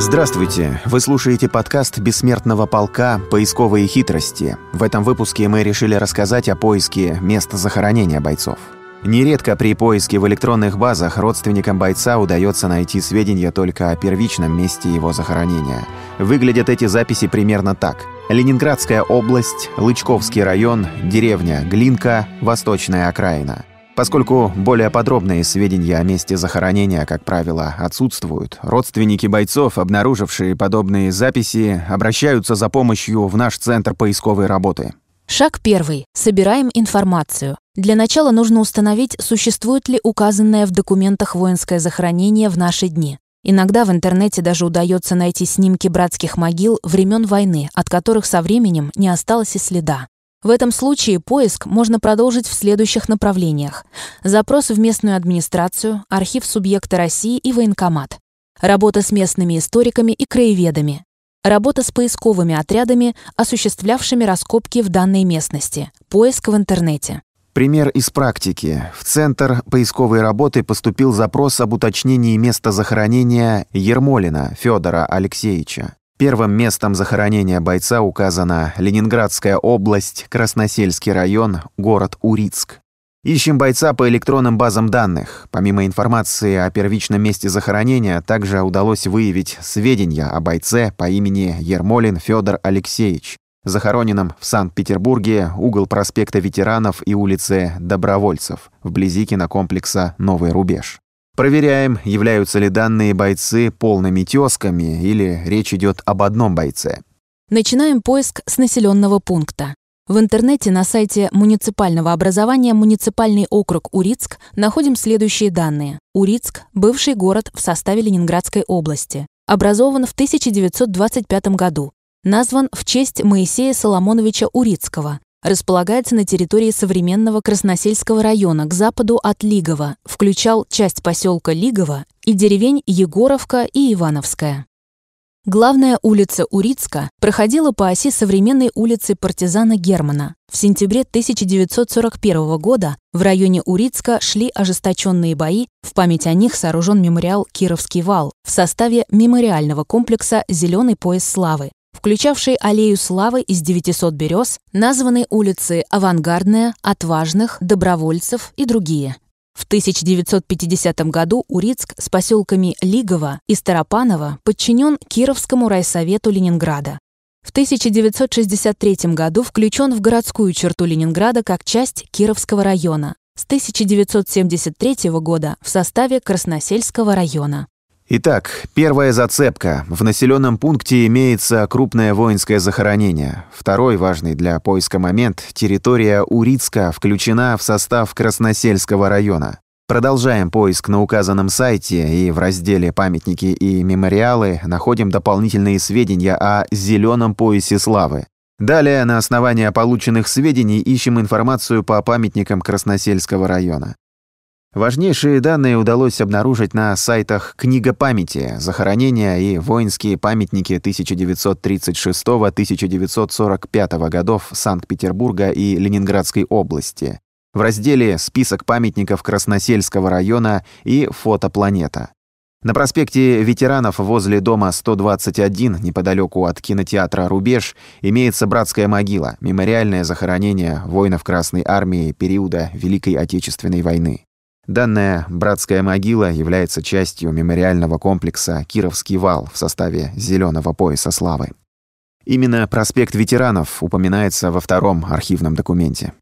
Здравствуйте! Вы слушаете подкаст «Бессмертного полка. Поисковые хитрости». В этом выпуске мы решили рассказать о поиске места захоронения бойцов. Нередко при поиске в электронных базах родственникам бойца удается найти сведения только о первичном месте его захоронения. Выглядят эти записи примерно так. Ленинградская область, Лычковский район, деревня Глинка, Восточная окраина – Поскольку более подробные сведения о месте захоронения, как правило, отсутствуют, родственники бойцов, обнаружившие подобные записи, обращаются за помощью в наш Центр поисковой работы. Шаг первый. Собираем информацию. Для начала нужно установить, существует ли указанное в документах воинское захоронение в наши дни. Иногда в интернете даже удается найти снимки братских могил времен войны, от которых со временем не осталось и следа. В этом случае поиск можно продолжить в следующих направлениях. Запрос в местную администрацию, архив субъекта России и военкомат. Работа с местными историками и краеведами. Работа с поисковыми отрядами, осуществлявшими раскопки в данной местности. Поиск в интернете. Пример из практики. В Центр поисковой работы поступил запрос об уточнении места захоронения Ермолина Федора Алексеевича. Первым местом захоронения бойца указана Ленинградская область, Красносельский район, город Урицк. Ищем бойца по электронным базам данных. Помимо информации о первичном месте захоронения, также удалось выявить сведения о бойце по имени Ермолин Федор Алексеевич, захороненном в Санкт-Петербурге, угол проспекта Ветеранов и улицы Добровольцев, вблизи кинокомплекса «Новый рубеж». Проверяем, являются ли данные бойцы полными тёзками или речь идет об одном бойце. Начинаем поиск с населенного пункта. В интернете на сайте муниципального образования «Муниципальный округ Урицк» находим следующие данные. Урицк – бывший город в составе Ленинградской области. Образован в 1925 году. Назван в честь Моисея Соломоновича Урицкого, располагается на территории современного Красносельского района к западу от Лигова, включал часть поселка Лигово и деревень Егоровка и Ивановская. Главная улица Урицка проходила по оси современной улицы партизана Германа. В сентябре 1941 года в районе Урицка шли ожесточенные бои, в память о них сооружен мемориал «Кировский вал» в составе мемориального комплекса «Зеленый пояс славы», включавший аллею славы из 900 берез, названы улицы Авангардная, Отважных, Добровольцев и другие. В 1950 году Урицк с поселками Лигово и Старопаново подчинен Кировскому райсовету Ленинграда. В 1963 году включен в городскую черту Ленинграда как часть Кировского района. С 1973 года в составе Красносельского района. Итак, первая зацепка. В населенном пункте имеется крупное воинское захоронение. Второй важный для поиска момент – территория Урицка включена в состав Красносельского района. Продолжаем поиск на указанном сайте и в разделе «Памятники и мемориалы» находим дополнительные сведения о «Зеленом поясе славы». Далее, на основании полученных сведений, ищем информацию по памятникам Красносельского района. Важнейшие данные удалось обнаружить на сайтах «Книга памяти», «Захоронения» и «Воинские памятники 1936-1945 годов Санкт-Петербурга и Ленинградской области» в разделе «Список памятников Красносельского района» и «Фотопланета». На проспекте ветеранов возле дома 121, неподалеку от кинотеатра «Рубеж», имеется братская могила, мемориальное захоронение воинов Красной Армии периода Великой Отечественной войны. Данная братская могила является частью мемориального комплекса «Кировский вал» в составе «Зеленого пояса славы». Именно проспект ветеранов упоминается во втором архивном документе.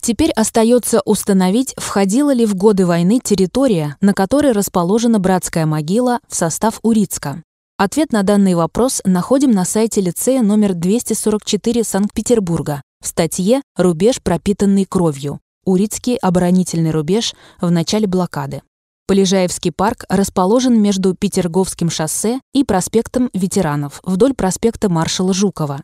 Теперь остается установить, входила ли в годы войны территория, на которой расположена братская могила в состав Урицка. Ответ на данный вопрос находим на сайте лицея номер 244 Санкт-Петербурга в статье «Рубеж, пропитанный кровью. Урицкий оборонительный рубеж в начале блокады. Полежаевский парк расположен между Петерговским шоссе и проспектом ветеранов вдоль проспекта маршала Жукова.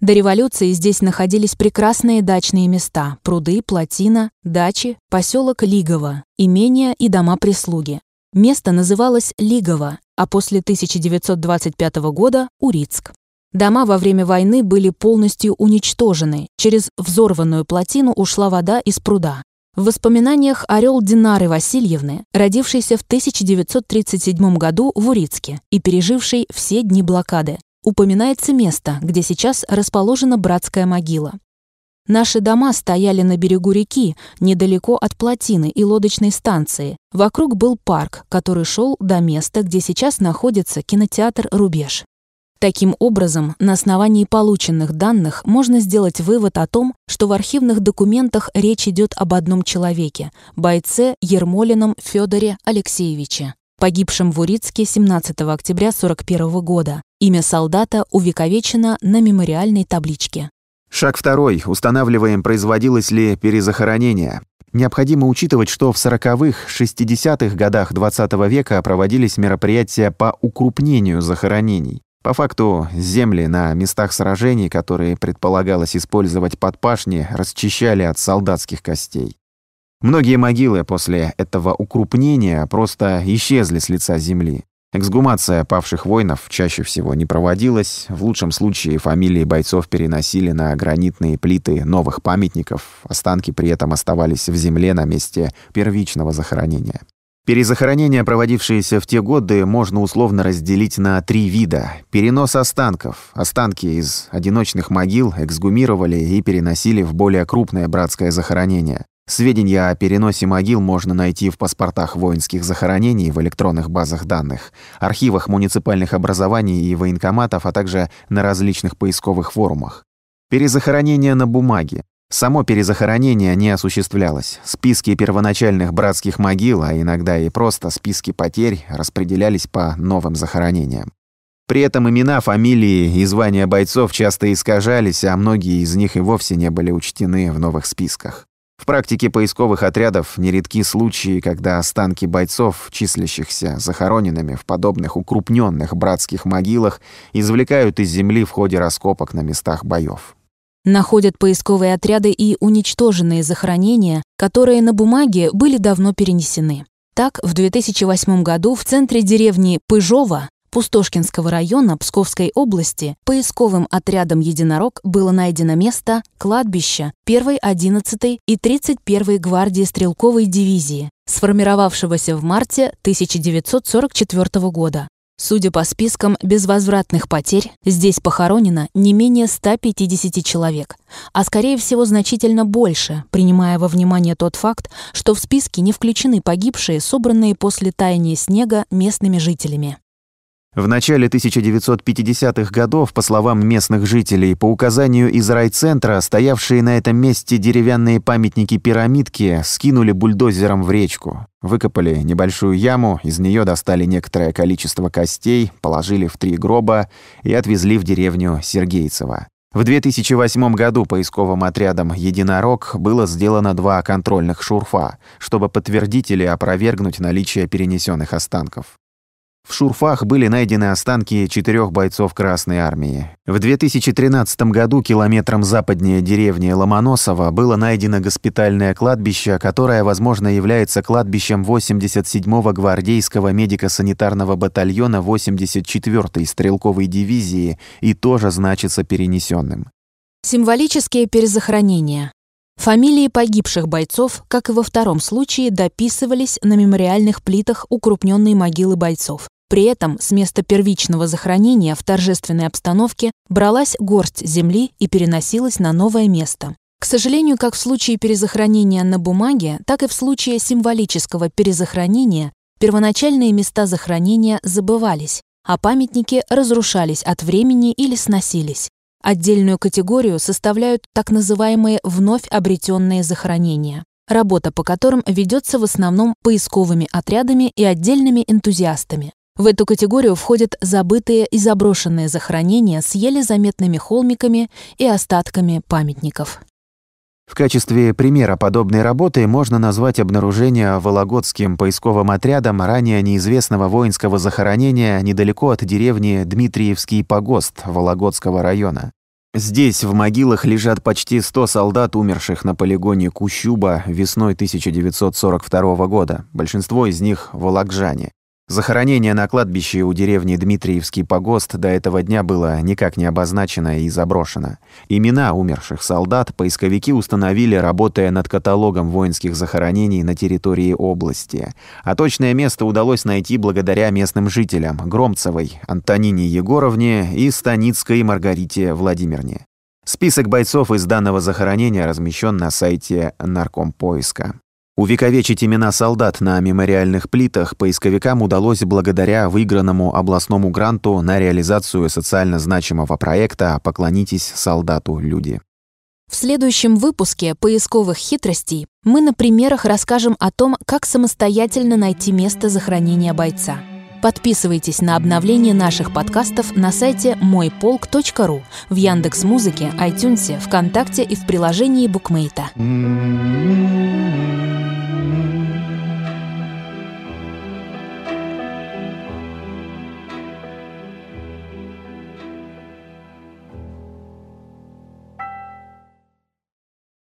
До революции здесь находились прекрасные дачные места – пруды, плотина, дачи, поселок Лигово, имения и дома прислуги. Место называлось Лигово, а после 1925 года – Урицк. Дома во время войны были полностью уничтожены. Через взорванную плотину ушла вода из пруда. В воспоминаниях орел Динары Васильевны, родившейся в 1937 году в Урицке и пережившей все дни блокады, упоминается место, где сейчас расположена братская могила. Наши дома стояли на берегу реки, недалеко от плотины и лодочной станции. Вокруг был парк, который шел до места, где сейчас находится кинотеатр «Рубеж». Таким образом, на основании полученных данных можно сделать вывод о том, что в архивных документах речь идет об одном человеке – бойце Ермолином Федоре Алексеевиче, погибшем в Урицке 17 октября 1941 года. Имя солдата увековечено на мемориальной табличке. Шаг второй. Устанавливаем, производилось ли перезахоронение. Необходимо учитывать, что в 40-х, 60-х годах XX -го века проводились мероприятия по укрупнению захоронений. По факту, земли на местах сражений, которые предполагалось использовать под пашни, расчищали от солдатских костей. Многие могилы после этого укрупнения просто исчезли с лица земли. Эксгумация павших воинов чаще всего не проводилась. В лучшем случае фамилии бойцов переносили на гранитные плиты новых памятников. Останки при этом оставались в земле на месте первичного захоронения. Перезахоронения, проводившиеся в те годы, можно условно разделить на три вида. Перенос останков. Останки из одиночных могил эксгумировали и переносили в более крупное братское захоронение. Сведения о переносе могил можно найти в паспортах воинских захоронений в электронных базах данных, архивах муниципальных образований и военкоматов, а также на различных поисковых форумах. Перезахоронение на бумаге. Само перезахоронение не осуществлялось. Списки первоначальных братских могил, а иногда и просто списки потерь, распределялись по новым захоронениям. При этом имена, фамилии и звания бойцов часто искажались, а многие из них и вовсе не были учтены в новых списках. В практике поисковых отрядов нередки случаи, когда останки бойцов, числящихся захороненными в подобных укрупненных братских могилах, извлекают из земли в ходе раскопок на местах боев. Находят поисковые отряды и уничтоженные захоронения, которые на бумаге были давно перенесены. Так, в 2008 году в центре деревни Пыжова Пустошкинского района Псковской области поисковым отрядом «Единорог» было найдено место кладбища 1-й, 11-й и 31-й гвардии стрелковой дивизии, сформировавшегося в марте 1944 года. Судя по спискам безвозвратных потерь, здесь похоронено не менее 150 человек, а скорее всего значительно больше, принимая во внимание тот факт, что в списке не включены погибшие, собранные после таяния снега местными жителями. В начале 1950-х годов, по словам местных жителей, по указанию из райцентра, стоявшие на этом месте деревянные памятники-пирамидки скинули бульдозером в речку. Выкопали небольшую яму, из нее достали некоторое количество костей, положили в три гроба и отвезли в деревню Сергейцево. В 2008 году поисковым отрядом «Единорог» было сделано два контрольных шурфа, чтобы подтвердить или опровергнуть наличие перенесенных останков. В Шурфах были найдены останки четырех бойцов Красной Армии. В 2013 году километром западнее деревни Ломоносово было найдено госпитальное кладбище, которое, возможно, является кладбищем 87-го гвардейского медико-санитарного батальона 84-й стрелковой дивизии и тоже значится перенесенным. Символические перезахоронения. Фамилии погибших бойцов, как и во втором случае, дописывались на мемориальных плитах укрупненной могилы бойцов. При этом с места первичного захоронения в торжественной обстановке бралась горсть земли и переносилась на новое место. К сожалению, как в случае перезахоронения на бумаге, так и в случае символического перезахоронения первоначальные места захоронения забывались, а памятники разрушались от времени или сносились. Отдельную категорию составляют так называемые вновь обретенные захоронения, работа по которым ведется в основном поисковыми отрядами и отдельными энтузиастами. В эту категорию входят забытые и заброшенные захоронения с еле заметными холмиками и остатками памятников. В качестве примера подобной работы можно назвать обнаружение Вологодским поисковым отрядом ранее неизвестного воинского захоронения недалеко от деревни Дмитриевский погост Вологодского района. Здесь в могилах лежат почти 100 солдат, умерших на полигоне Кущуба весной 1942 года, большинство из них – волокжане. Захоронение на кладбище у деревни Дмитриевский погост до этого дня было никак не обозначено и заброшено. Имена умерших солдат поисковики установили, работая над каталогом воинских захоронений на территории области. А точное место удалось найти благодаря местным жителям Громцевой, Антонине Егоровне и Станицкой Маргарите Владимирне. Список бойцов из данного захоронения размещен на сайте Наркомпоиска. Увековечить имена солдат на мемориальных плитах поисковикам удалось благодаря выигранному областному гранту на реализацию социально значимого проекта «Поклонитесь солдату, люди». В следующем выпуске поисковых хитростей мы на примерах расскажем о том, как самостоятельно найти место захоронения бойца. Подписывайтесь на обновление наших подкастов на сайте мойполк.ру, в Яндекс Музыке, iTunes, ВКонтакте и в приложении Букмейта.